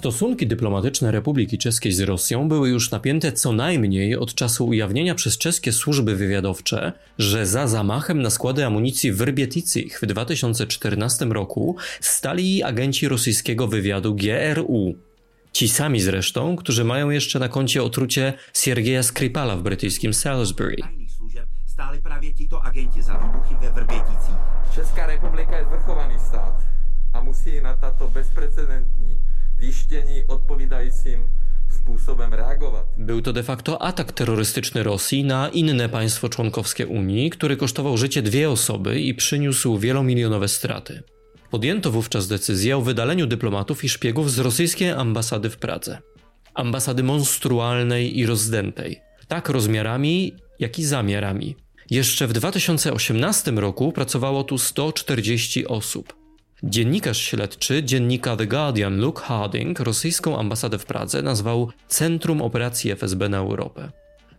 Stosunki dyplomatyczne Republiki Czeskiej z Rosją były już napięte co najmniej od czasu ujawnienia przez czeskie służby wywiadowcze, że za zamachem na składy amunicji w Rybieticich w 2014 roku stali agenci rosyjskiego wywiadu GRU. Ci sami zresztą, którzy mają jeszcze na koncie otrucie Siergieja Skripala w brytyjskim Salisbury. Stali prawie tito agenci za wybuchy we Wrběticích. Česká republika jest zvrchovaný stát a musí na tato bezprecedentní zjištění odpovídajícím sposobem reagować. Był to de facto atak terrorystyczny Rosji na inne państwo członkowskie Unii, który kosztował życie dwie osoby i przyniósł wielomilionowe straty. Podjęto wówczas decyzję o wydaleniu dyplomatów i szpiegów z rosyjskiej ambasady w Pradze. Ambasady monstrualnej i rozdętej, tak rozmiarami, jak i zamiarami. Jeszcze w 2018 roku pracowało tu 140 osób. Dziennikarz śledczy dziennika The Guardian Luke Harding rosyjską ambasadę w Pradze nazwał Centrum Operacji FSB na Europę.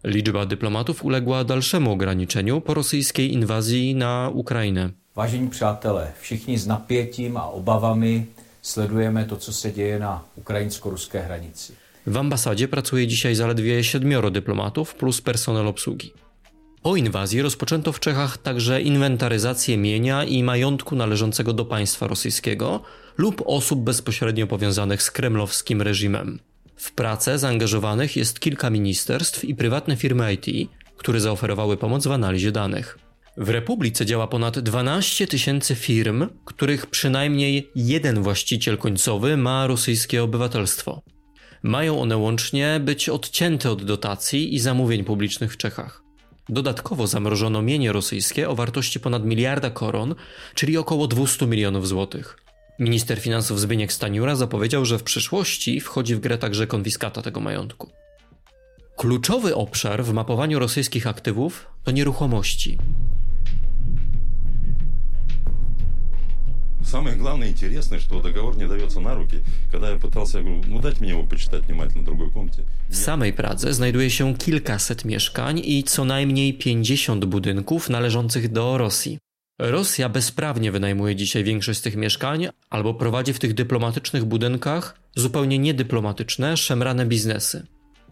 Liczba dyplomatów uległa dalszemu ograniczeniu po rosyjskiej inwazji na Ukrainę. Vážení přátelé, všichni s napětím a obavami sledujeme to, co se děje na ukrajinsko-ruské hranici. W ambasadzie pracuje dzisiaj zaledwie siedmioro dyplomatów plus personel obsługi. Po inwazji rozpoczęto w Czechach także inwentaryzację mienia i majątku należącego do państwa rosyjskiego lub osób bezpośrednio powiązanych z kremlowskim reżimem. W pracę zaangażowanych jest kilka ministerstw i prywatne firmy IT, które zaoferowały pomoc w analizie danych. W Republice działa ponad 12 tysięcy firm, których przynajmniej jeden właściciel końcowy ma rosyjskie obywatelstwo. Mają one łącznie być odcięte od dotacji i zamówień publicznych w Czechach. Dodatkowo zamrożono mienie rosyjskie o wartości ponad miliarda koron, czyli około 200 milionów złotych. Minister finansów Zbyniek Staniura zapowiedział, że w przyszłości wchodzi w grę także konfiskata tego majątku. Kluczowy obszar w mapowaniu rosyjskich aktywów to nieruchomości. Самое главное и интересное, что договор не дается на руки. Когда я пытался, я говорю, ну дайте мне его почитать внимательно в другой комнате. W samej Pradze znajduje się kilkaset mieszkań i co najmniej 50 budynków należących do Rosji. Rosja bezprawnie wynajmuje dzisiaj większość z tych mieszkań albo prowadzi w tych dyplomatycznych budynkach zupełnie niedyplomatyczne, szemrane biznesy.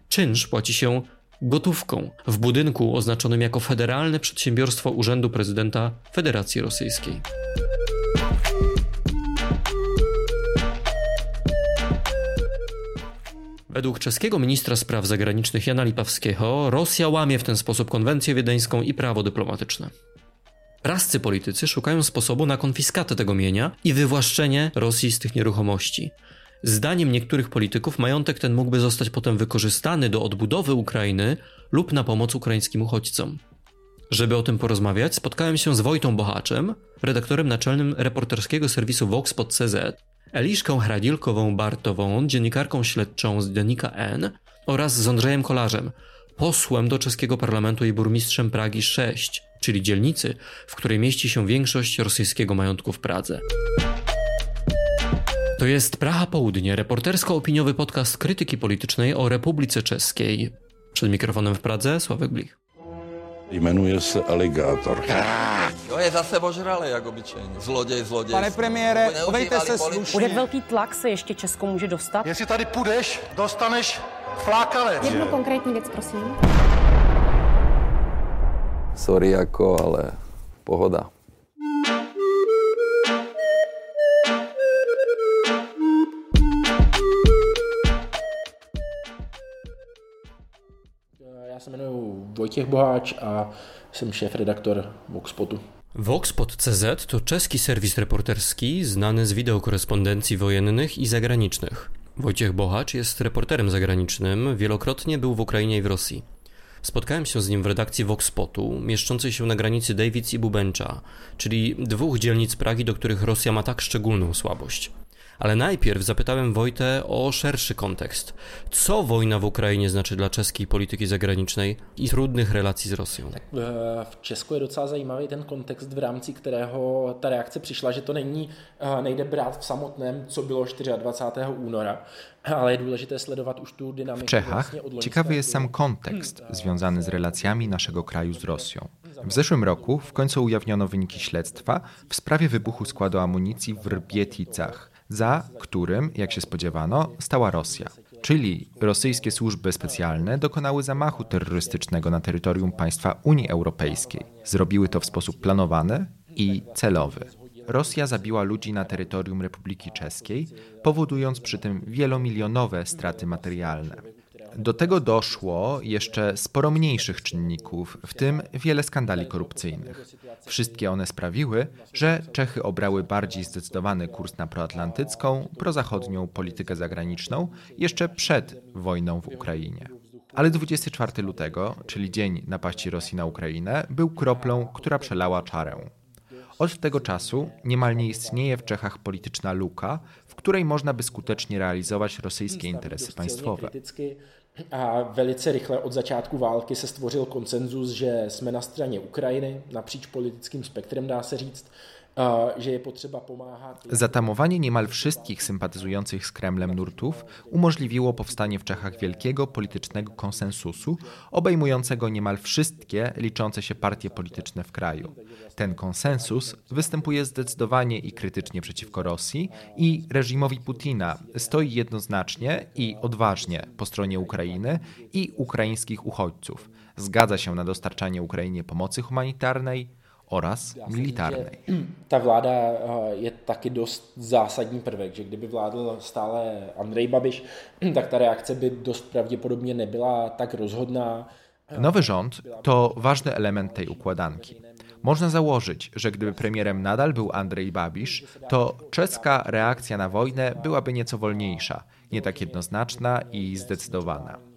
Czynsz płaci się gotówką w budynku oznaczonym jako Federalne Przedsiębiorstwo Urzędu Prezydenta Federacji Rosyjskiej. Według czeskiego ministra spraw zagranicznych Jana Lipawskiego Rosja łamie w ten sposób konwencję wiedeńską i prawo dyplomatyczne. Prascy politycy szukają sposobu na konfiskatę tego mienia i wywłaszczenie Rosji z tych nieruchomości. Zdaniem niektórych polityków majątek ten mógłby zostać potem wykorzystany do odbudowy Ukrainy lub na pomoc ukraińskim uchodźcom. Żeby o tym porozmawiać, spotkałem się z Wojtą Bochaczem, redaktorem naczelnym reporterskiego serwisu Vox.cz, Eliszką Hradilkową-Bartową, dziennikarką śledczą z Dziennika N oraz z Andrzejem Kolarzem, posłem do czeskiego parlamentu i burmistrzem Pragi 6, czyli dzielnicy, w której mieści się większość rosyjskiego majątku w Pradze. To jest Praha Południe, reportersko-opiniowy podcast krytyki politycznej o Republice Czeskiej. Przed mikrofonem w Pradze Sławek Blich. Jmenuje se Aligátor. To je zase ožrale, jak obyčejně. Zloděj, zloděj. Pane premiére, chovejte se slušně. Jak velký tlak se ještě Česko může dostat? Jestli tady půjdeš, dostaneš flákanec. Jednu konkrétní věc, prosím. Sorry jako, ale pohoda. Já se jmenuji Vojtěch Boháč a jsem šéf-redaktor Voxpotu. Voxpot.cz to czeski serwis reporterski znany z wideokorespondencji wojennych i zagranicznych. Wojciech Bohacz jest reporterem zagranicznym, wielokrotnie był w Ukrainie i w Rosji. Spotkałem się z nim w redakcji Voxpotu, mieszczącej się na granicy Davids i Bubencza, czyli dwóch dzielnic Pragi, do których Rosja ma tak szczególną słabość. Ale najpierw zapytałem Wojtę o szerszy kontekst. Co wojna w Ukrainie znaczy dla czeskiej polityki zagranicznej i trudnych relacji z Rosją? Eh, V Česku je docela zajímavý ten kontext, v rámci kterého ta reakce přišla, že to není, eh, nejde brát v samotném, co bylo 24. února, ale je důležité sledovat už tu dynamiku. W Czechach ciekawy jest sam kontekst związany z relacjami naszego kraju z Rosją. W zeszłym roku w końcu ujawniono wyniki śledztwa w sprawie wybuchu składu amunicji w Rbieticach, za którym, jak się spodziewano, stała Rosja. Czyli rosyjskie służby specjalne dokonały zamachu terrorystycznego na terytorium państwa Unii Europejskiej. Zrobiły to w sposób planowany i celowy. Rosja zabiła ludzi na terytorium Republiki Czeskiej, powodując przy tym wielomilionowe straty materialne. Do tego doszło jeszcze sporo mniejszych czynników, w tym wiele skandali korupcyjnych. Wszystkie one sprawiły, że Czechy obrały bardziej zdecydowany kurs na proatlantycką, prozachodnią politykę zagraniczną jeszcze przed wojną w Ukrainie. Ale 24 lutego, czyli dzień napaści Rosji na Ukrainę, był kroplą, która przelała czarę. Od tego czasu niemal nie istnieje w Czechach polityczna luka, w której można by skutecznie realizować rosyjskie interesy państwowe. A velice rychle od začátku války se stvořil konsenzus, že jsme na straně Ukrajiny, napříč politickým spektrem dá se říct, Zatamowanie niemal wszystkich sympatyzujących z Kremlem nurtów umożliwiło powstanie w Czechach wielkiego politycznego konsensusu, obejmującego niemal wszystkie liczące się partie polityczne w kraju. Ten konsensus występuje zdecydowanie i krytycznie przeciwko Rosji i reżimowi Putina stoi jednoznacznie i odważnie po stronie Ukrainy i ukraińskich uchodźców. Zgadza się na dostarczanie Ukrainie pomocy humanitarnej, oraz militarnej. Ta vláda je taky dost zásadní prvek, že kdyby vládl stále Andrej Babiš, tak ta reakce by dost pravděpodobně nebyla tak rozhodná. Nowy rząd to ważny element tej układanki. Można założyć, że gdyby premierem nadal był Andrzej Babisz, to czeska reakcja na wojnę byłaby nieco wolniejsza, nie tak jednoznaczna i zdecydowana.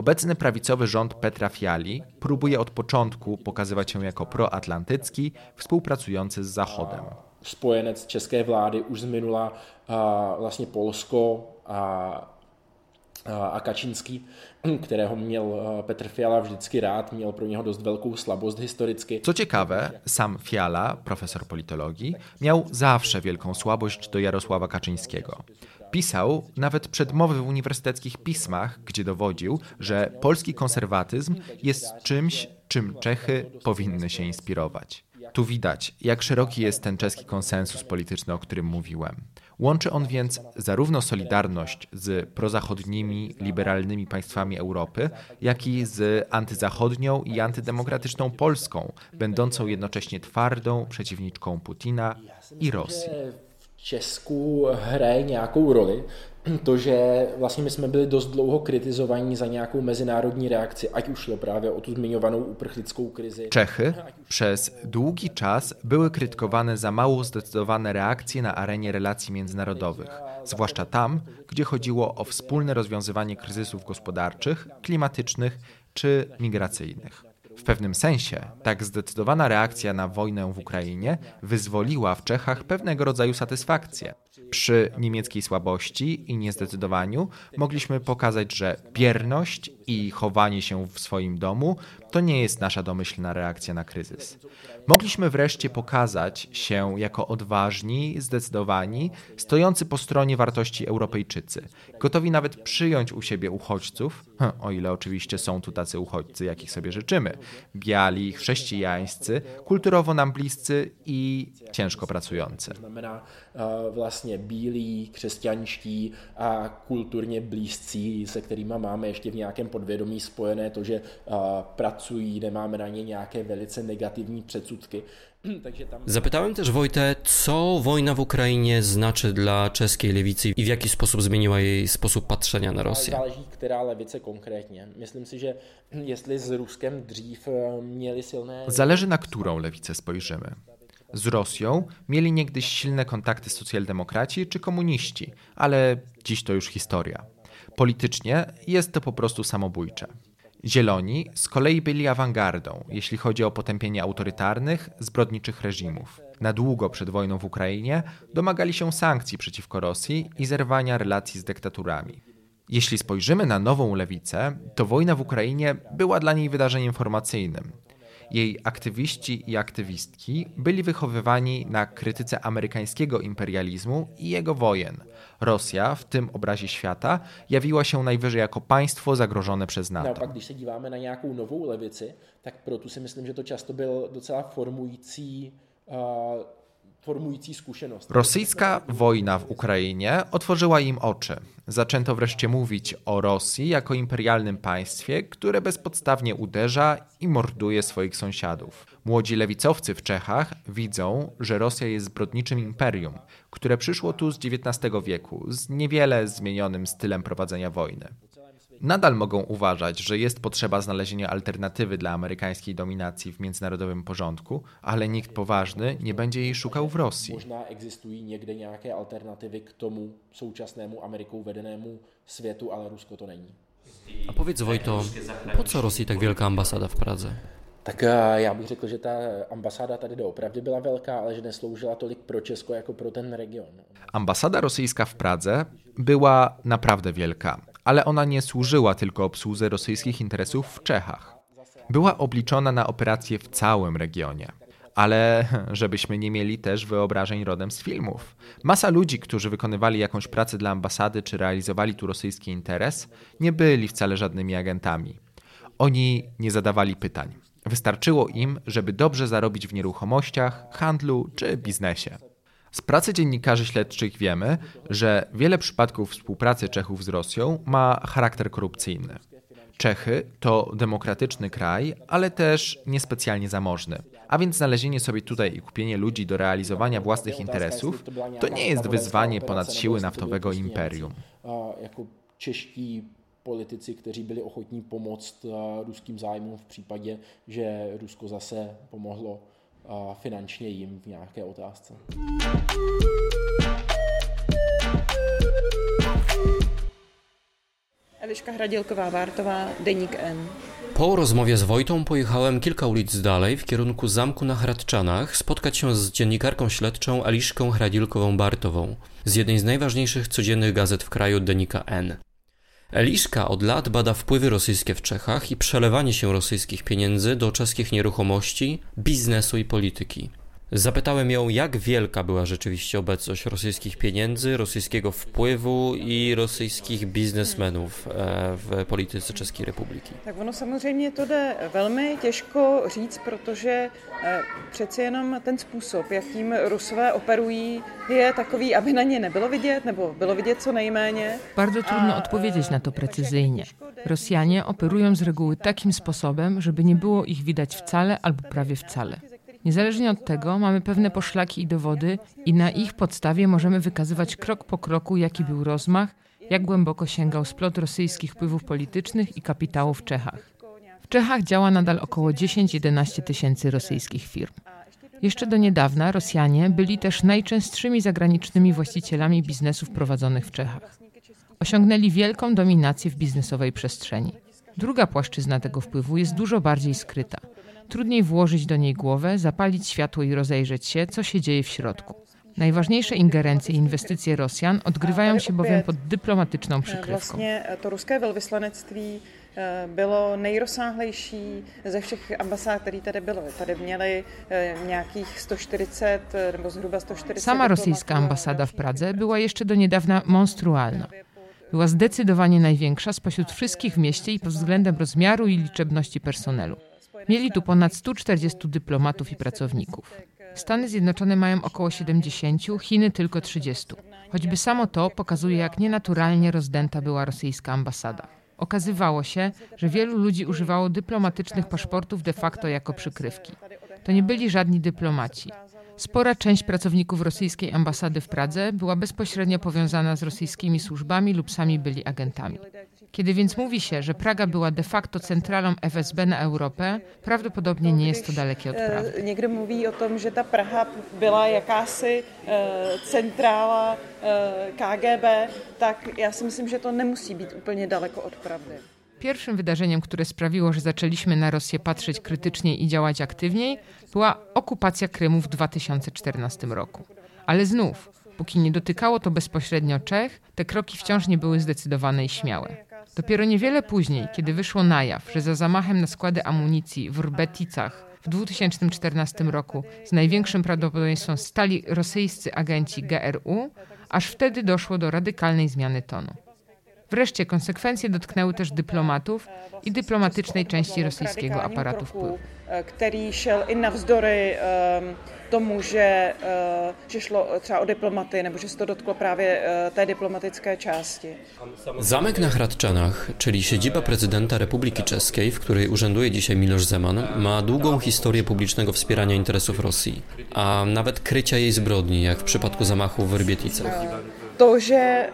Obecny prawicowy rząd Petra Fiali próbuje od początku pokazywać się jako proatlantycki, współpracujący z Zachodem. Spojenec czeskiej władzy już z minula właśnie Polsko a a Kaczynski, którego miał Petr Fiala vždycky rád, miał pro niego dość wielką słabość historycznie. Co ciekawe, sam Fiala, profesor politologii, miał zawsze wielką słabość do Jarosława Kaczyńskiego. Pisał nawet przedmowy w uniwersyteckich pismach, gdzie dowodził, że polski konserwatyzm jest czymś, czym Czechy powinny się inspirować. Tu widać, jak szeroki jest ten czeski konsensus polityczny, o którym mówiłem. Łączy on więc zarówno solidarność z prozachodnimi, liberalnymi państwami Europy, jak i z antyzachodnią i antydemokratyczną Polską, będącą jednocześnie twardą przeciwniczką Putina i Rosji. Česku hraje nějakou roli to, že vlastně my jsme byli dost dlouho kritizovaní za nějakou mezinárodní reakci, ať už šlo právě o tu zmiňovanou uprchlickou krizi. Czechy przez długi czas były krytykowane za mało zdecydowane reakcje na arenie relacji międzynarodowych, zwłaszcza tam, gdzie chodziło o wspólne rozwiązywanie kryzysów gospodarczych, klimatycznych czy migracyjnych. W pewnym sensie tak zdecydowana reakcja na wojnę w Ukrainie wyzwoliła w Czechach pewnego rodzaju satysfakcję. Przy niemieckiej słabości i niezdecydowaniu mogliśmy pokazać, że bierność i chowanie się w swoim domu to nie jest nasza domyślna reakcja na kryzys. Mogliśmy wreszcie pokazać się jako odważni, zdecydowani, stojący po stronie wartości Europejczycy, gotowi nawet przyjąć u siebie uchodźców, o ile oczywiście są tu tacy uchodźcy, jakich sobie życzymy, biali, chrześcijańscy, kulturowo nam bliscy i ciężko pracujący. Vlastně bílí, křesťanští a kulturně blízcí, se kterými máme ještě v nějakém podvědomí spojené to, že pracují, nemáme na ně nějaké velice negativní předsudky. Zapytałem też Wojtę, co wojna w Ukrainie znaczy dla czeskiej lewicy i w jaki sposób zmieniła jej sposób patrzenia na Rosję. Levice konkrétně. Myslím si, že jestli s Ruskem dřív e, měli silné... Zależy na którą lewicę spojrzymy. Z Rosją mieli niegdyś silne kontakty socjaldemokraci czy komuniści, ale dziś to już historia. Politycznie jest to po prostu samobójcze. Zieloni z kolei byli awangardą, jeśli chodzi o potępienie autorytarnych, zbrodniczych reżimów. Na długo przed wojną w Ukrainie domagali się sankcji przeciwko Rosji i zerwania relacji z dyktaturami. Jeśli spojrzymy na nową lewicę, to wojna w Ukrainie była dla niej wydarzeniem formacyjnym. Jej aktywiści i aktywistki byli wychowywani na krytyce amerykańskiego imperializmu i jego wojen. Rosja w tym obrazie świata jawiła się najwyżej jako państwo zagrożone przez NATO. Naopak, když se díváme na nějakou novou levici, tak proto si myslím, že to často byl docela formující. Rosyjska wojna w Ukrainie otworzyła im oczy. Zaczęto wreszcie mówić o Rosji jako imperialnym państwie, które bezpodstawnie uderza i morduje swoich sąsiadów. Młodzi lewicowcy w Czechach widzą, że Rosja jest zbrodniczym imperium, które przyszło tu z XIX wieku z niewiele zmienionym stylem prowadzenia wojny. Nadal mogą uważać, że jest potrzeba znalezienia alternatywy dla amerykańskiej dominacji w międzynarodowym porządku, ale nikt poważny nie będzie jej szukał w Rosji. Možná existují někde nějaké alternativy k tomu současnému Amerikou vedenému světu, ale Rusko to není. A powiedz Wojto, po co Rosji tak wielka ambasada w Pradze? Tak eh, já bych řekl, že ta ambasáda tady doopravdy byla velká, ale že nesloužila tolik pro Česko jako pro ten region. Ambasada rosyjska w Pradze była naprawdę wielka, ale ona nie służyła tylko obsłudze rosyjskich interesów w Czechach. Była obliczona na operacje w całym regionie. Ale żebyśmy nie mieli też wyobrażeń rodem z filmów. Masa ludzi, którzy wykonywali jakąś pracę dla ambasady czy realizowali tu rosyjski interes, nie byli wcale żadnymi agentami. Oni nie zadawali pytań. Wystarczyło im, żeby dobrze zarobić w nieruchomościach, handlu czy biznesie. Z pracy dziennikarzy śledczych wiemy, że wiele przypadków współpracy Czechów z Rosją ma charakter korupcyjny. Czechy to demokratyczny kraj, ale też niespecjalnie zamożny. A więc znalezienie sobie tutaj i kupienie ludzi do realizowania własnych interesów to nie jest wyzwanie ponad siły naftowego imperium. Čeští politici, kteří byli ochotní pomoct eh, ruským zájmům v případě, že Rusko zase pomohlo eh, finančně jim v nějaké otázce. Eliška Hradilková-Vártová, Deník N. Po rozmowie z Wojtą pojechałem kilka ulic dalej w kierunku zamku na Hradczanach spotkać się z dziennikarką śledczą Aliszką Hradilkową-Bartową z jednej z najważniejszych codziennych gazet w kraju Denika N. Eliszka od lat bada wpływy rosyjskie w Czechach i przelewanie się rosyjskich pieniędzy do czeskich nieruchomości, biznesu i polityki. Zapytałem ją, jak wielka była rzeczywiście obecność rosyjských pieniędzy, rosyjskiego wpływu i rosyjských biznesmenów e, v politice České republiky. Tak ono samozřejmě to jde velmi těžko říct, protože e, přeci jenom ten způsob, jakým Rusové operují, je takový, aby na ně nebylo vidět, nebo bylo vidět co nejméně. Bardzo trudno odpowiedzieć na to precyzyjnie. Rosjanie operują z reguły takim sposobem, żeby nie było ich widać wcale albo prawie wcale. Niezależnie od tego mamy pewne poszlaki i dowody i na ich podstawie możemy wykazywać krok po kroku, jaki był rozmach, jak głęboko sięgał splot rosyjskich wpływów politycznych i kapitału w Czechach. W Czechach działa nadal około 10-11 tysięcy rosyjskich firm. Jeszcze do niedawna Rosjanie byli też najczęstszymi zagranicznymi właścicielami biznesów prowadzonych w Czechach. Osiągnęli wielką dominację w biznesowej przestrzeni. Druga płaszczyzna tego wpływu jest dużo bardziej skryta – Trudniej włożyć do niej głowę, zapalić światło i rozejrzeć się, co się dzieje w środku. Najważniejsze ingerencje i inwestycje Rosjan odgrywają się bowiem pod dyplomatyczną przykrywką. Właśnie to ruskie velvyslanectví e, bylo nejrozsáhlejší ze všech ambasád, které tady bylo. Tady měli e, nějakých 140 e, nebo zhruba 140 Sama rosyjska ambasada w Pradze była jeszcze do niedawna monstrualna. Była zdecydowanie największa spośród wszystkich w mieście i pod względem rozmiaru i liczebności personelu. Mieli tu ponad 140 dyplomatów i pracowników. Stany Zjednoczone mają około 70, Chiny tylko 30. Choćby samo to pokazuje, jak nienaturalnie rozdęta była rosyjska ambasada. Okazywało się, że wielu ludzi używało dyplomatycznych paszportów de facto jako przykrywki. To nie byli żadni dyplomaci. Spora część pracowników rosyjskiej ambasady w Pradze była bezpośrednio powiązana z rosyjskimi służbami lub sami byli agentami. Kiedy więc mówi się, że Praga była de facto centralą FSB na Europę, prawdopodobnie nie jest to dalekie od e, prawdy. Někdo mówi o tom, że ta Praha była jakási e, centrála e, KGB, tak ja si myslím, že to nemusí být úplně daleko od prawdy. Pierwszym wydarzeniem, które sprawiło, że zaczęliśmy na Rosję patrzeć krytycznie i działać aktywniej, była okupacja Krymu w 2014 roku. Ale znów, póki nie dotykało to bezpośrednio Czech, te kroki wciąż nie były zdecydowane i śmiałe. Dopiero niewiele później, kiedy wyszło na jaw, że za zamachem na składy amunicji w Rbeticach w 2014 roku z największym prawdopodobieństwem stali rosyjscy agenci GRU, aż wtedy doszło do radykalnej zmiany tonu. Wreszcie konsekwencje dotknęły też dyplomatów i dyplomatycznej części rosyjskiego aparatu wpływu. Který šel i navzdory tomu, že, že šlo třeba o diplomaty, nebo že se to dotklo právě té dyplomatycznej części. Zamek na Hradczanach, czyli siedziba prezydenta Republiki Czeskiej, w której urzęduje dzisiaj Miloš Zeman, ma długą historię publicznego wspierania interesów Rosji, a nawet krycia jej zbrodni, jak w przypadku zamachu w Rybieticach. To, že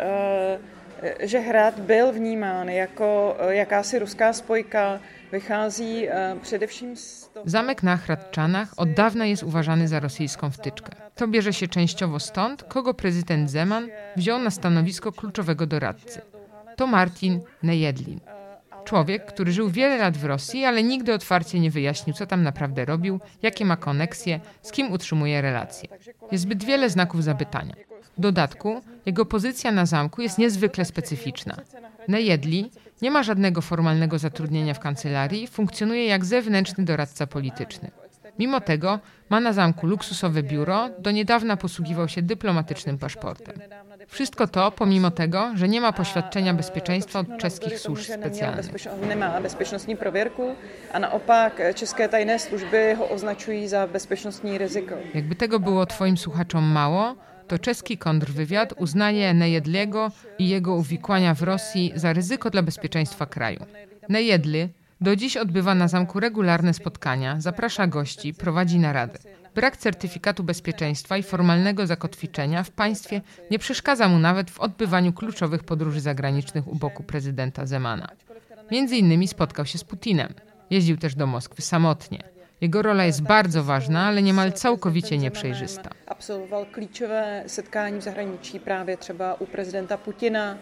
že hrad byl vnímán jako jakási ruská spojka, vychází především z toho... Zamek na Hradczanach od dawna jest uważany za rosyjską wtyczkę. To bierze się częściowo stąd, kogo prezydent Zeman wziął na stanowisko kluczowego doradcy. To Martin Nejedlin. Człowiek, który żył wiele lat w Rosji, ale nigdy otwarcie nie wyjaśnił, co tam naprawdę robił, jakie ma koneksje, z kim utrzymuje relacje. Jest zbyt wiele znaków zapytania. W dodatku jego pozycja na zamku jest niezwykle specyficzna. Nejedli nie ma żadnego formalnego zatrudnienia w kancelarii, funkcjonuje jak zewnętrzny doradca polityczny. Mimo tego ma na zamku luksusowe biuro, do niedawna posługiwał się dyplomatycznym paszportem. Wszystko to pomimo tego, że nie ma poświadczenia bezpieczeństwa od czeskich służb specjalnych. Nie ma bezpiecznostní prověrku a naopak české tajné služby ho označují za bezpečnostní riziko. Jakby tego było twoim słuchaczom mało, to czeski kontrwywiad uznaje Nejedliego i jego uwikłania w Rosji za ryzyko dla bezpieczeństwa kraju. Nejedly do dziś odbywa na zamku regularne spotkania, zaprasza gości, prowadzi narady. Brak certyfikatu bezpieczeństwa i formalnego zakotwiczenia w państwie nie przeszkadza mu nawet w odbywaniu kluczowych podróży zagranicznych u boku prezydenta Zemana. Między innymi spotkał się z Putinem. Jeździł też do Moskwy samotnie. Jego rola jest bardzo ważna, ale niemal całkowicie nieprzejrzysta. Absolvoval klíčové setkání v zahraničí právě třeba u prezidenta Putina,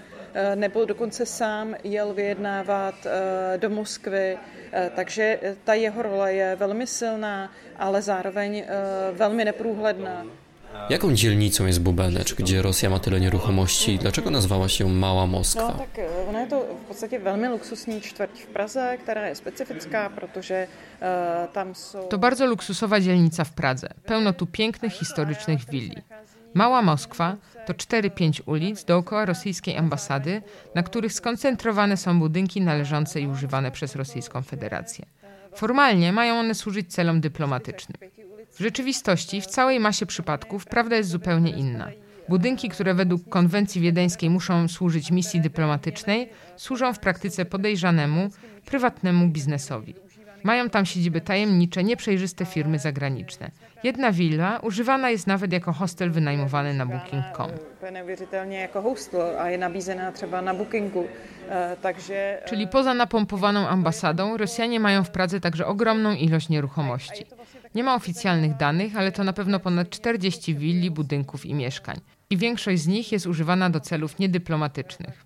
nebo dokonce sám jel vyjednávat do Moskvy, takže ta jeho role je velmi silná, ale zároveň velmi neprůhledná. Jaką dzielnicą jest Bubenecz, gdzie Rosja ma tyle nieruchomości i dlaczego nazwała się Mała Moskwa? No tak ona je to v podstatě velmi luxusní čtvrť v Praze, která je specifická, protože uh, tam jsou... To bardzo luksusowa dzielnica w Pradze. Pełno tu pięknych, historycznych willi. Mała Moskwa to 4-5 ulic dookoła rosyjskiej ambasady, na których skoncentrowane są budynki należące i używane przez Rosyjską Federację. Formalnie mają one służyć celom dyplomatycznym. W rzeczywistości, w całej masie przypadków, prawda jest zupełnie inna. Budynki, które według konwencji wiedeńskiej muszą służyć misji dyplomatycznej, służą w praktyce podejrzanemu, prywatnemu biznesowi. Mają tam siedziby tajemnicze, nieprzejrzyste firmy zagraniczne. Jedna willa używana jest nawet jako hostel wynajmowany na booking.com. Neuvěřitelně jako hostel a je nabízená třeba na bookingu. Takže... Czyli poza napompowaną ambasadą, Rosjanie mają w Pradze także ogromną ilość nieruchomości. Nie ma oficjalnych danych, ale to na pewno ponad 40 willi, budynków i mieszkań. I większość z nich jest używana do celów niedyplomatycznych.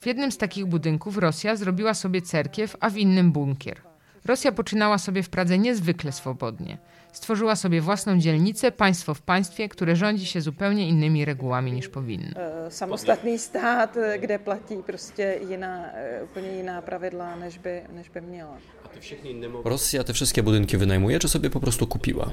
W jednym z takich budynków Rosja zrobiła sobie cerkiew, a w innym bunkier. Rosja poczynała sobie w Pradze niezwykle swobodnie. Stworzyła sobie własną dzielnicę, państwo w państwie, które rządzi się zupełnie innymi regułami niż powinno. Samostatný stát, kde platí prostě jiná, úplně jiná pravidla, než by, než by měla. Rosja te wszystkie budynki wynajmuje, czy sobie po prostu kupiła?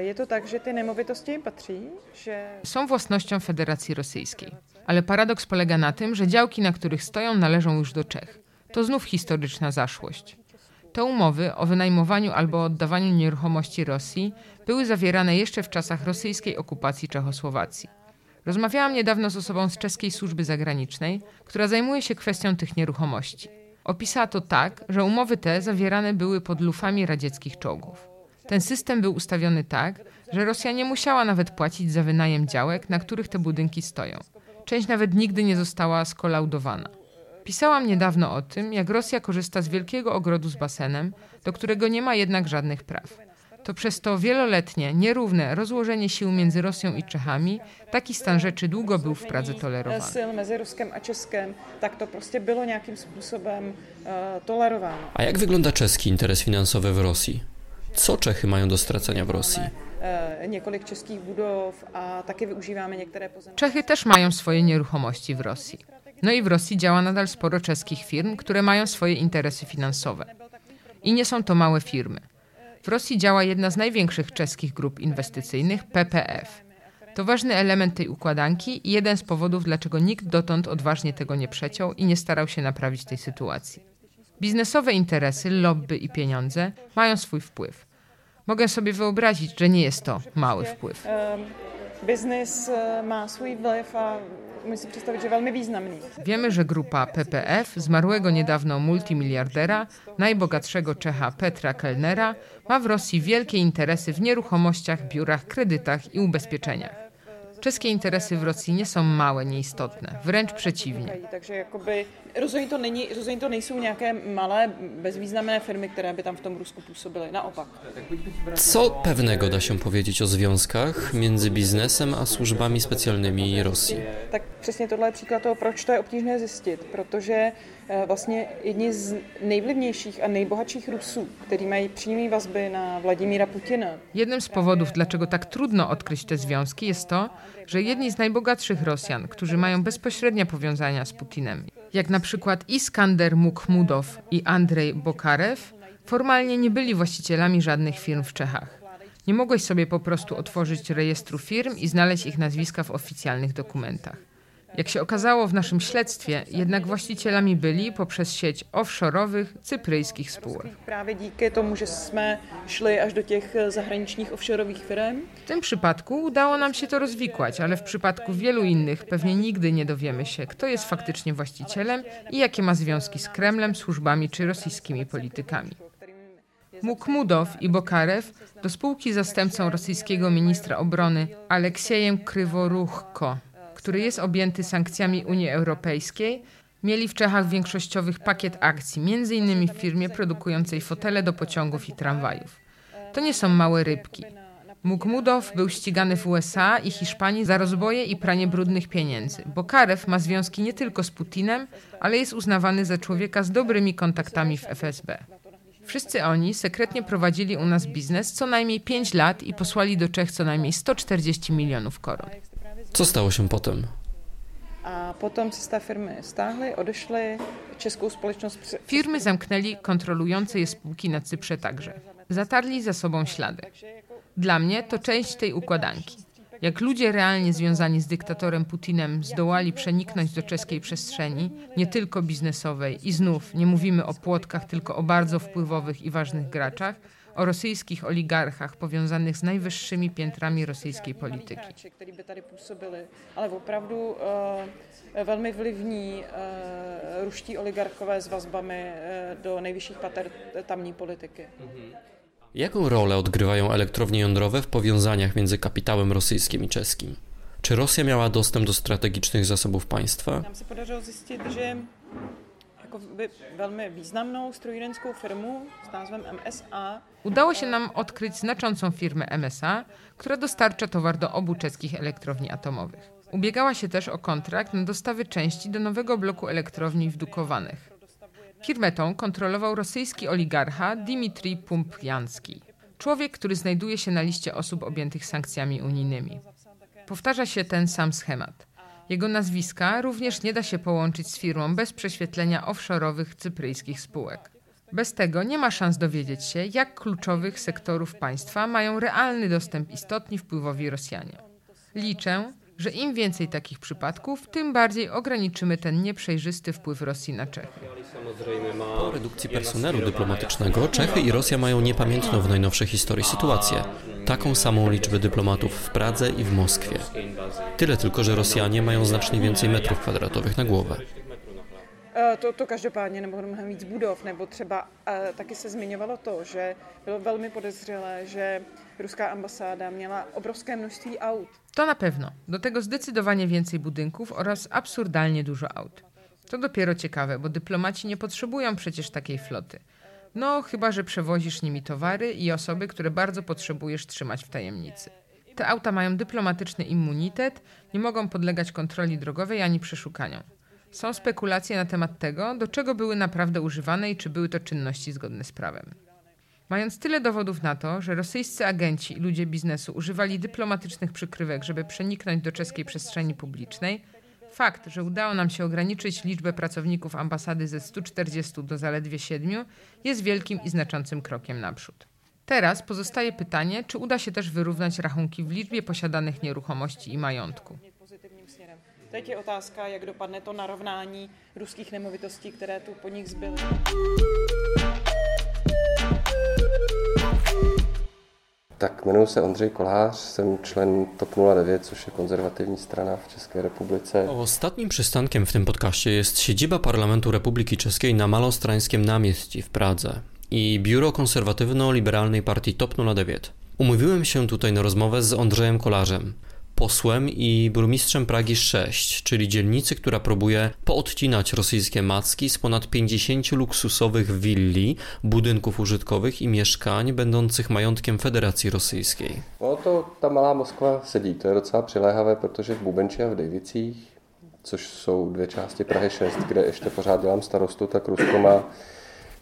Je to tak, że te nemovitosti patří, że... Są własnością Federacji Rosyjskiej. Ale paradoks polega na tym, że działki, na których stoją, należą już do Czech. To znów historyczna zaszłość. Te umowy o wynajmowaniu albo oddawaniu nieruchomości Rosji były zawierane jeszcze w czasach rosyjskiej okupacji Czechosłowacji. Rozmawiałam niedawno z osobą z czeskiej służby zagranicznej, która zajmuje się kwestią tych nieruchomości. Opisała to tak, że umowy te zawierane były pod lufami radzieckich czołgów. Ten system był ustawiony tak, że Rosja nie musiała nawet płacić za wynajem działek, na których te budynki stoją. Część nawet nigdy nie została skolaudowana. Pisałam niedawno o tym, jak Rosja korzysta z wielkiego ogrodu z basenem, do którego nie ma jednak żadnych praw. To przez to wieloletnie, nierówne rozłożenie sił między Rosją i Czechami taki stan rzeczy długo był w Pradze tolerowany. Sil mezi Ruskem a Českem, tak to prostě bylo nějakým způsobem tolerováno. A jak wygląda czeski interes finansowy w Rosji? Co Czechy mają do stracenia w Rosji? Několik českých budov a taky využíváme některé pozemky. Czechy też mają swoje nieruchomości w Rosji. No i w Rosji działa nadal sporo czeskich firm, które mają swoje interesy finansowe. I nie są to małe firmy. W Rosji działa jedna z największych czeskich grup inwestycyjnych, PPF. To ważny element tej układanki i jeden z powodów, dlaczego nikt dotąd odważnie tego nie przeciął i nie starał się naprawić tej sytuacji. Biznesowe interesy, lobby i pieniądze mają swój wpływ. Mogę sobie wyobrazić, że nie jest to mały wpływ. Biznes ma swój wpływ a představit, že velmi významný. Wiemy, że grupa PPF, zmarłego niedawno multimiliardera, najbogatszego Czecha Petra Kellnera, ma w Rosji wielkie interesy w nieruchomościach, biurach, kredytach i ubezpieczeniach. Czeskie interesy w Rosji nie są małe, nieistotne, wręcz przeciwnie. Takže jakoby, rozhodně to, není, rozhodně to nejsou nějaké malé, bezvýznamné firmy, které by tam v tom Rusku působily. Naopak. Co pewnego da się powiedzieć o związkach między biznesem a służbami specjalnymi Rosji? Tak přesně tohle je příklad toho, proč to je obtížné zjistit, protože vlastně jedni z nejvlivnějších a nejbohatších Rusů, kteří mají přímé vazby na Vladimíra Putina. Jednym z powodów, dlaczego tak trudno odkryć te związki, jest to, że jedni z najbogatszych Rosjan, którzy mają bezpośrednie powiązania z Putinem, jak na przykład Iskander Mukhmudow i Andrzej Bokarew, formalnie nie byli właścicielami żadnych firm w Czechach. Nie mogłeś sobie po prostu otworzyć rejestru firm i znaleźć ich nazwiska w oficjalnych dokumentach. Jak się okazało w naszym śledztwie, jednak właścicielami byli poprzez sieć offshore'owych cypryjskich spółek. Díky tomu, že jsme šli až do těch zahraničních offshoreových firm. W tym przypadku udało nam się to rozwikłać, ale w przypadku wielu innych pewnie nigdy nie dowiemy się, kto jest faktycznie właścicielem i jakie ma związki z Kremlem, służbami czy rosyjskimi politykami. Mukmudow i Bokarew do spółki zastępcą rosyjskiego ministra obrony Aleksiejem Kryworuchko który jest objęty sankcjami Unii Europejskiej, mieli w Czechach większościowych pakiet akcji, m.in. w firmie produkującej fotele do pociągów i tramwajów. To nie są małe rybki. Mukmudow był ścigany w USA i Hiszpanii za rozboje i pranie brudnych pieniędzy, bo Karew ma związki nie tylko z Putinem, ale jest uznawany za człowieka z dobrymi kontaktami w FSB. Wszyscy oni sekretnie prowadzili u nas biznes co najmniej 5 lat i posłali do Czech co najmniej 140 milionów koron. Co stało się potem? A potom se firmy stáhli, odešli, českou společnost... Firmy zamknęli kontrolujące je spółki na Cyprze także. Zatarli za sobą ślady. Dla mnie to część tej układanki. Jak ludzie realnie związani z dyktatorem Putinem zdołali przeniknąć do czeskiej przestrzeni, nie tylko biznesowej, i znów nie mówimy o płotkach, tylko o bardzo wpływowych i ważnych graczach, o rosyjskich oligarchach powiązanych z najwyższymi piętrami rosyjskiej polityki. Ale opravdu uh, velmi vlivní uh, ruští oligarchové vazbami uh, do nejvyšších pater tamní. Jaką rolę odgrywają elektrownie jądrowe w powiązaniach między kapitałem rosyjskim i czeskim? Czy Rosja miała dostęp do strategicznych zasobów państwa? Nam zjistit, že jako velmi významnou strojírenskou firmu s názvem MSA Udało się nam odkryć znaczącą firmę MSA, która dostarcza towar do obu czeskich elektrowni atomowych. Ubiegała się też o kontrakt na dostawy części do nowego bloku elektrowni w Dukowanech. Firmę tą kontrolował rosyjski oligarcha Dmitrij Pumpjanski, człowiek, który znajduje się na liście osób objętych sankcjami unijnymi. Powtarza się ten sam schemat. Jego nazwiska również nie da się połączyć z firmą bez prześwietlenia offshore'owych cypryjskich spółek. Bez tego nie ma szans dowiedzieć się, jak kluczowych sektorów państwa mają realny dostęp istotni wpływowi Rosjanie. Liczę, że im więcej takich przypadków, tym bardziej ograniczymy ten nieprzejrzysty wpływ Rosji na Czechy. Po redukcji personelu dyplomatycznego Czechy i Rosja mają niepamiętną w najnowszej historii sytuację. Taką samą liczbę dyplomatów w Pradze i w Moskwie. Tyle tylko, że Rosjanie mają znacznie więcej metrów kwadratowych na głowę. To, to každopádně, nebo mnohem víc budov, nebo třeba uh, taky se zmiňovalo to, že bylo velmi podezřelé, že ruská ambasáda měla obrovské aut. To na pewno. Do tego zdecydowanie więcej budynków oraz absurdalnie dużo aut. To dopiero ciekawe, bo dyplomaci nie potrzebują przecież takiej floty. No, chyba że przewozisz nimi towary i osoby, które bardzo potrzebujesz trzymać w tajemnicy. Te auta mają dyplomatyczny immunitet, nie mogą podlegać kontroli drogowej ani przeszukaniom. Są spekulacje na temat tego, do czego były naprawdę używane i czy były to czynności zgodne z prawem. Mając tyle dowodów na to, że rosyjscy agenci i ludzie biznesu używali dyplomatycznych przykrywek, żeby przeniknąć do czeskiej przestrzeni publicznej, fakt, że udało nam się ograniczyć liczbę pracowników ambasady ze 140 do zaledwie 7, jest wielkim i znaczącym krokiem naprzód. Teraz pozostaje pytanie, czy uda się też wyrównać rachunki w liczbie posiadanych nieruchomości i majątku. Teď je otázka, jak dopadne to narovnání ruských nemovitostí, které tu po nich zbyly. Tak, jmenuji se Ondřej Kolář, jsem člen TOP 09, což je konzervativní strana w České republice. Ostatnim przystankiem w tym podcaście jest siedziba Parlamentu Republiki Czeskiej na Malostrańskim Namieści w Pradze i biuro konserwatywno-liberalnej partii TOP 09. Umówiłem się tutaj na rozmowę z Andrzejem Kolarzem, posłem i burmistrzem Pragi 6, czyli dzielnicy, która próbuje poodcinać rosyjskie macki z ponad 50 luksusowych willi, budynków użytkowych i mieszkań będących majątkiem Federacji Rosyjskiej. No to ta malá Moskva sedí, to je docela přiléhavé, protože v Bubenči a v Dejvicích, což jsou dvě části Prahy 6, kde ještě pořád dělám starostu, tak Rusko má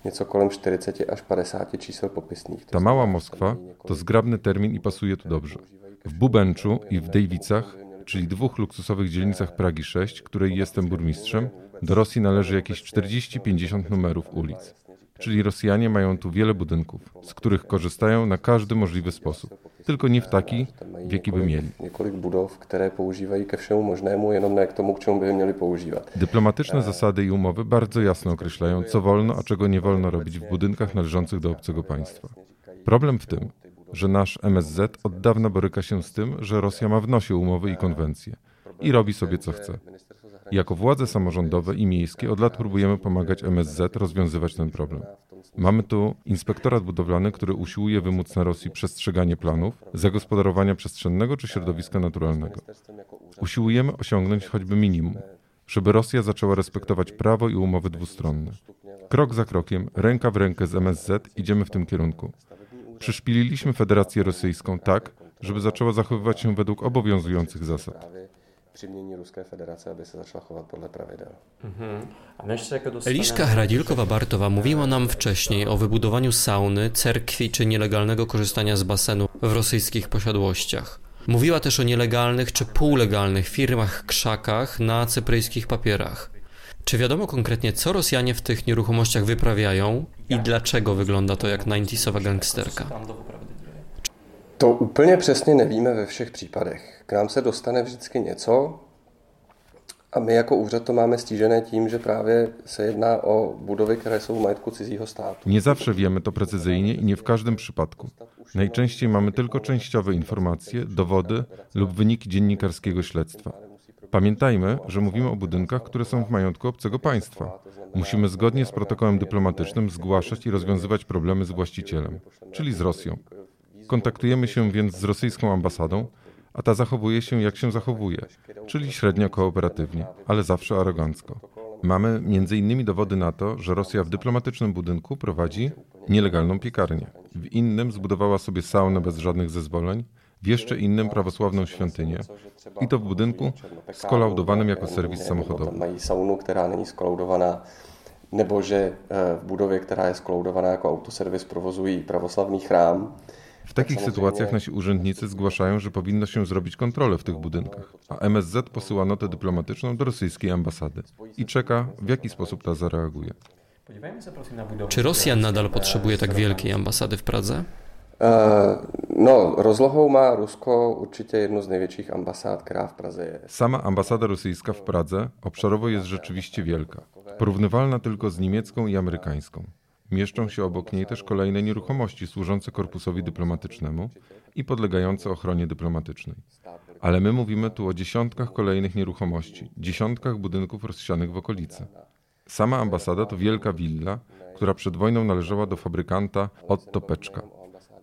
nieco kolem 40 aż 50 čísel popisných. Ta mała Moskwa to zgrabny termin i pasuje tu dobrze. W Bubenczu i w Dejwicach, czyli dwóch luksusowych dzielnicach Pragi 6, której jestem burmistrzem, do Rosji należy jakieś 40-50 numerów ulic. Czyli Rosjanie mają tu wiele budynków, z których korzystają na każdy możliwy sposób, tylko nie w taki, w jaki by mieli. Budov, které používají ke všemu možnému, jenom ne k tomu, k by měli používat. Dyplomatyczne zasady i umowy bardzo jasno określają, co wolno, a czego nie wolno robić w budynkach należących do obcego państwa. Problem w tym, że nasz MSZ od dawna boryka się z tym, że Rosja ma w nosie umowy i konwencje i robi sobie co chce. Jako władze samorządowe i miejskie od lat próbujemy pomagać MSZ rozwiązywać ten problem. Mamy tu inspektorat budowlany, który usiłuje wymóc na Rosji przestrzeganie planów, zagospodarowania przestrzennego czy środowiska naturalnego. Usiłujemy osiągnąć choćby minimum, żeby Rosja zaczęła respektować prawo i umowy dwustronne. Krok za krokiem, ręka w rękę z MSZ idziemy w tym kierunku. Przyszpililiśmy Federację Rosyjską tak, żeby zaczęła zachowywać się według obowiązujących zasad. Pravidel. Eliszka Hradilkowa-Bartowa mówiła nam wcześniej o wybudowaniu sauny, cerkwi czy nielegalnego korzystania z basenu w rosyjskich posiadłościach. Mówiła też o nielegalnych czy półlegalnych firmach krzakach na cypryjskich papierach. Czy wiadomo konkretnie, co Rosjanie w tych nieruchomościach wyprawiają i dlaczego wygląda to jak 90sowa gangsterka? To úplně přesně nevíme ve všech případech. K nám se dostane vždycky něco a my jako úřad to máme stížené tím, že právě se jedná o budovy, které jsou v majetku cizího státu. Nie zawsze wiemy to precyzyjnie i nie w każdym przypadku. Najczęściej mamy tylko częściowe informacje, dowody lub wyniki dziennikarskiego śledztwa. Pamiętajmy, że mówimy o budynkach, które są w majątku obcego państwa. Musimy zgodnie z protokołem dyplomatycznym zgłaszać i rozwiązywać problemy z właścicielem, czyli z Rosją. Kontaktujemy się więc z rosyjską ambasadą, a ta zachowuje się jak się zachowuje, czyli średnio kooperatywnie, ale zawsze arogancko. Mamy między innymi dowody na to, że Rosja w dyplomatycznym budynku prowadzi nielegalną piekarnię. W innym zbudowała sobie saunę bez żadnych zezwoleń, w jeszcze innym prawosławną świątynię i to w budynku skolaudowanym jako serwis samochodowy. Mají saunu, která není skolaudovaná, nebo že v budově, která je skolaudována jako autoservis, provozují pravoslavný chrám. W takich sytuacjach nasi urzędnicy zgłaszają, że powinno się zrobić kontrolę w tych budynkach, a MSZ posyła notę dyplomatyczną do rosyjskiej ambasady i czeka, w jaki sposób ta zareaguje. Czy Rosja nadal potrzebuje tak wielkiej ambasady w Pradze? No, rozlohou má Rusko určitě jednu z největších ambasád, která v Praze je. Sama ambasada rosyjska w Pradze obszarowo jest rzeczywiście wielka, porównywalna tylko z niemiecką i amerykańską. Mieszczą się obok niej też kolejne nieruchomości służące korpusowi dyplomatycznemu i podlegające ochronie dyplomatycznej. Ale my mówimy tu o dziesiątkach kolejnych nieruchomości, dziesiątkach budynków rozsianych w okolicy. Sama ambasada to wielka willa, która przed wojną należała do fabrykanta Otto Peczka.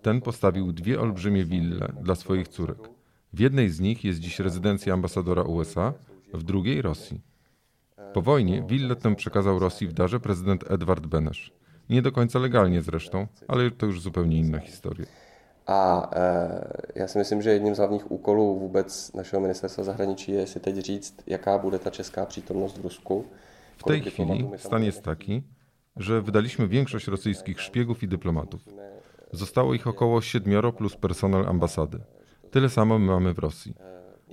Ten postawił dwie olbrzymie wille dla swoich córek. W jednej z nich jest dziś rezydencja ambasadora USA, w drugiej Rosji. Po wojnie willę tę przekazał Rosji w darze prezydent Edward Benesz. Nie do końca legalnie zresztą, ale to już zupełnie inna historia. A e, já si myslím, že jedním z hlavních úkolů vůbec našeho ministerstva zahraničí je si teď říct, jaká bude ta česká přítomnost v Rusku. W tej chwili stan jest taki, że wydaliśmy większość rosyjskich szpiegów i dyplomatów. Zostało ich około siedmioro plus personel ambasady. Tyle samo my mamy w Rosji.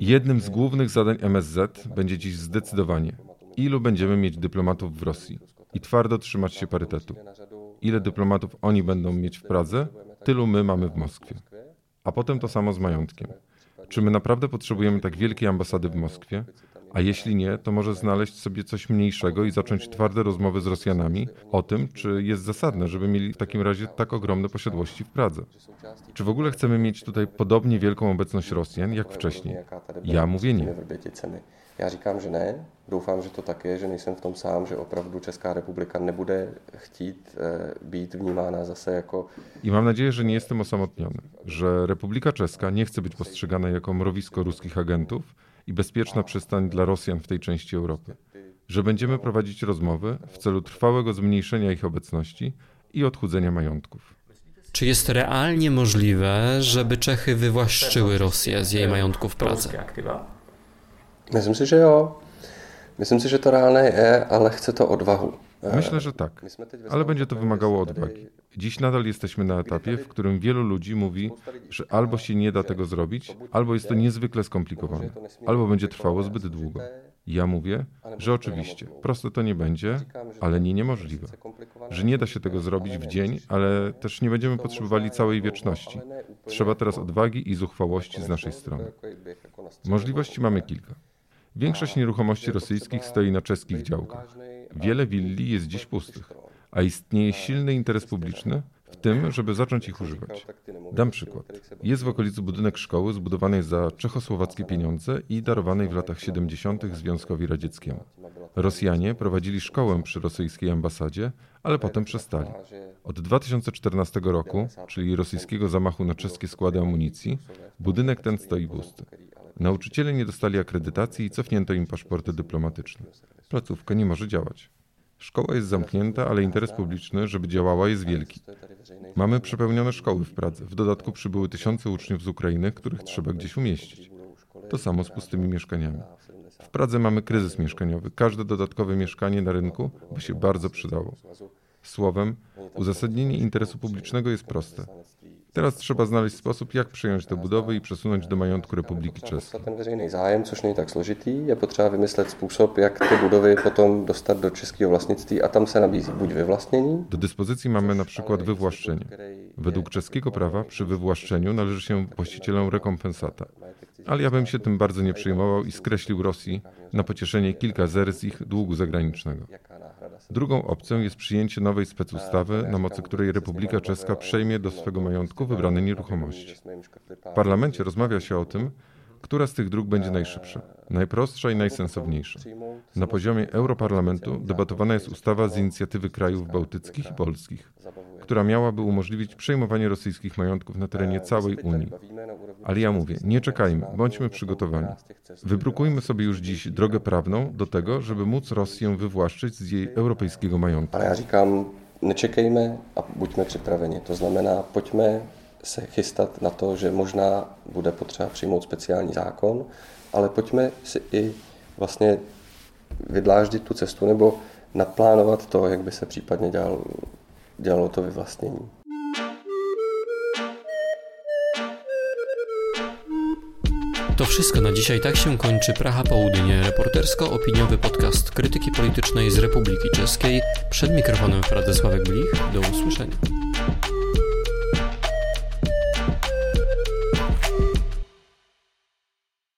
Jednym z głównych zadań MSZ będzie dziś zdecydowanie, ilu będziemy mieć dyplomatów w Rosji i twardo trzymać się parytetu. Ile dyplomatów oni będą mieć w Pradze, Tylu my mamy w Moskwie. A potem to samo z majątkiem. Czy my naprawdę potrzebujemy tak wielkiej ambasady w Moskwie? A jeśli nie, to może znaleźć sobie coś mniejszego i zacząć twarde rozmowy z Rosjanami o tym, czy jest zasadne, żeby mieli w takim razie tak ogromne posiadłości w Pradze. Czy w ogóle chcemy mieć tutaj podobnie wielką obecność Rosjan jak wcześniej? Ja mówię nie. Já říkám, že ne. Doufám, že to tak je, že nejsem v tom sám, že opravdu Česká republika nebude chtít e, být vnímána zase jako... I mam nadzieję, że nie jestem osamotniony, że Republika Czeska nie chce być postrzegana jako mrowisko ruskich agentów i bezpieczna przystań dla Rosjan w tej części Europy. Że będziemy prowadzić rozmowy w celu trwałego zmniejszenia ich obecności i odchudzenia majątków. Czy jest realnie możliwe, żeby Czechy wywłaszczyły Rosję z jej majątków? Myslím si, že jo. Myslím si, že to reálné je, ale chce to odvahu. Myślę, że tak, ale będzie to wymagało odwagi. Dziś nadal jesteśmy na etapie, w którym wielu ludzi mówi, że albo się nie da tego zrobić, albo jest to niezwykle skomplikowane, albo będzie trwało zbyt długo. Ja mówię, że oczywiście, proste to nie będzie, ale nie niemożliwe. Że nie da się tego zrobić w dzień, ale też nie będziemy potrzebowali całej wieczności. Trzeba teraz odwagi i zuchwałości z naszej strony. Możliwości mamy kilka. Większość nieruchomości rosyjskich stoi na czeskich działkach. Wiele willi jest dziś pustych, a istnieje silny interes publiczny w tym, żeby zacząć ich używać. Dam przykład. Jest w okolicy budynek szkoły zbudowanej za czechosłowackie pieniądze i darowanej w latach 70. Związkowi Radzieckiemu. Rosjanie prowadzili szkołę przy rosyjskiej ambasadzie, ale potem przestali. Od 2014 roku, czyli rosyjskiego zamachu na czeskie składy amunicji, budynek ten stoi pusty. Nauczyciele nie dostali akredytacji i cofnięto im paszporty dyplomatyczne. Placówka nie może działać. Szkoła jest zamknięta, ale interes publiczny, żeby działała, jest wielki. Mamy przepełnione szkoły w Pradze. W dodatku przybyły tysiące uczniów z Ukrainy, których trzeba gdzieś umieścić. To samo z pustymi mieszkaniami. W Pradze mamy kryzys mieszkaniowy. Każde dodatkowe mieszkanie na rynku by się bardzo przydało. Słowem, uzasadnienie interesu publicznego jest proste. Teraz trzeba znaleźć sposób, jak przejąć te budowy i przesunąć do majątku Republiki Czeskiej. Ten veřejný zájem, což není tak složitý, je potřeba vymyslet způsob, jak ty budovy potom dostat do českého vlastnictví a tam se nabízí buď wywłaszczeni. Do dyspozycji mamy na przykład wywłaszczenie. Według czeskiego prawa przy wywłaszczeniu należy się właścicielom rekompensata. Ale ja bym się tym bardzo nie przejmował i skreślił Rosji na pocieszenie kilka zer z ich długu zagranicznego. Drugą opcją jest przyjęcie nowej specustawy, na mocy której Republika Czeska przejmie do swego majątku wybrane nieruchomości. W parlamencie rozmawia się o tym, która z tych dróg będzie najszybsza, najprostsza i najsensowniejsza. Na poziomie Europarlamentu debatowana jest ustawa z inicjatywy krajów bałtyckich i polskich, która miałaby umożliwić przejmowanie rosyjskich majątków na terenie całej Unii. Ale ja mówię, nie czekajmy, bądźmy przygotowani. Wybrukujmy sobie już dziś drogę prawną do tego, żeby móc Rosję wywłaszczyć z jej europejskiego majątku. Ale ja říkám, nečekejme a buďme připraveni. To znamená, pojďme se chystat na to, že možná bude potřeba přijmout speciální zákon, ale pojďme si i vlastně vydláždit tu cestu nebo naplánovat to, jak by se případně dělal, dělalo to vyvlastnění. To wszystko na dzisiaj. Tak się kończy Praha Południe, reportersko-opiniowy podcast krytyki politycznej z Republiki Czeskiej. Przed mikrofonem Radosławek Blich. Do usłyszenia.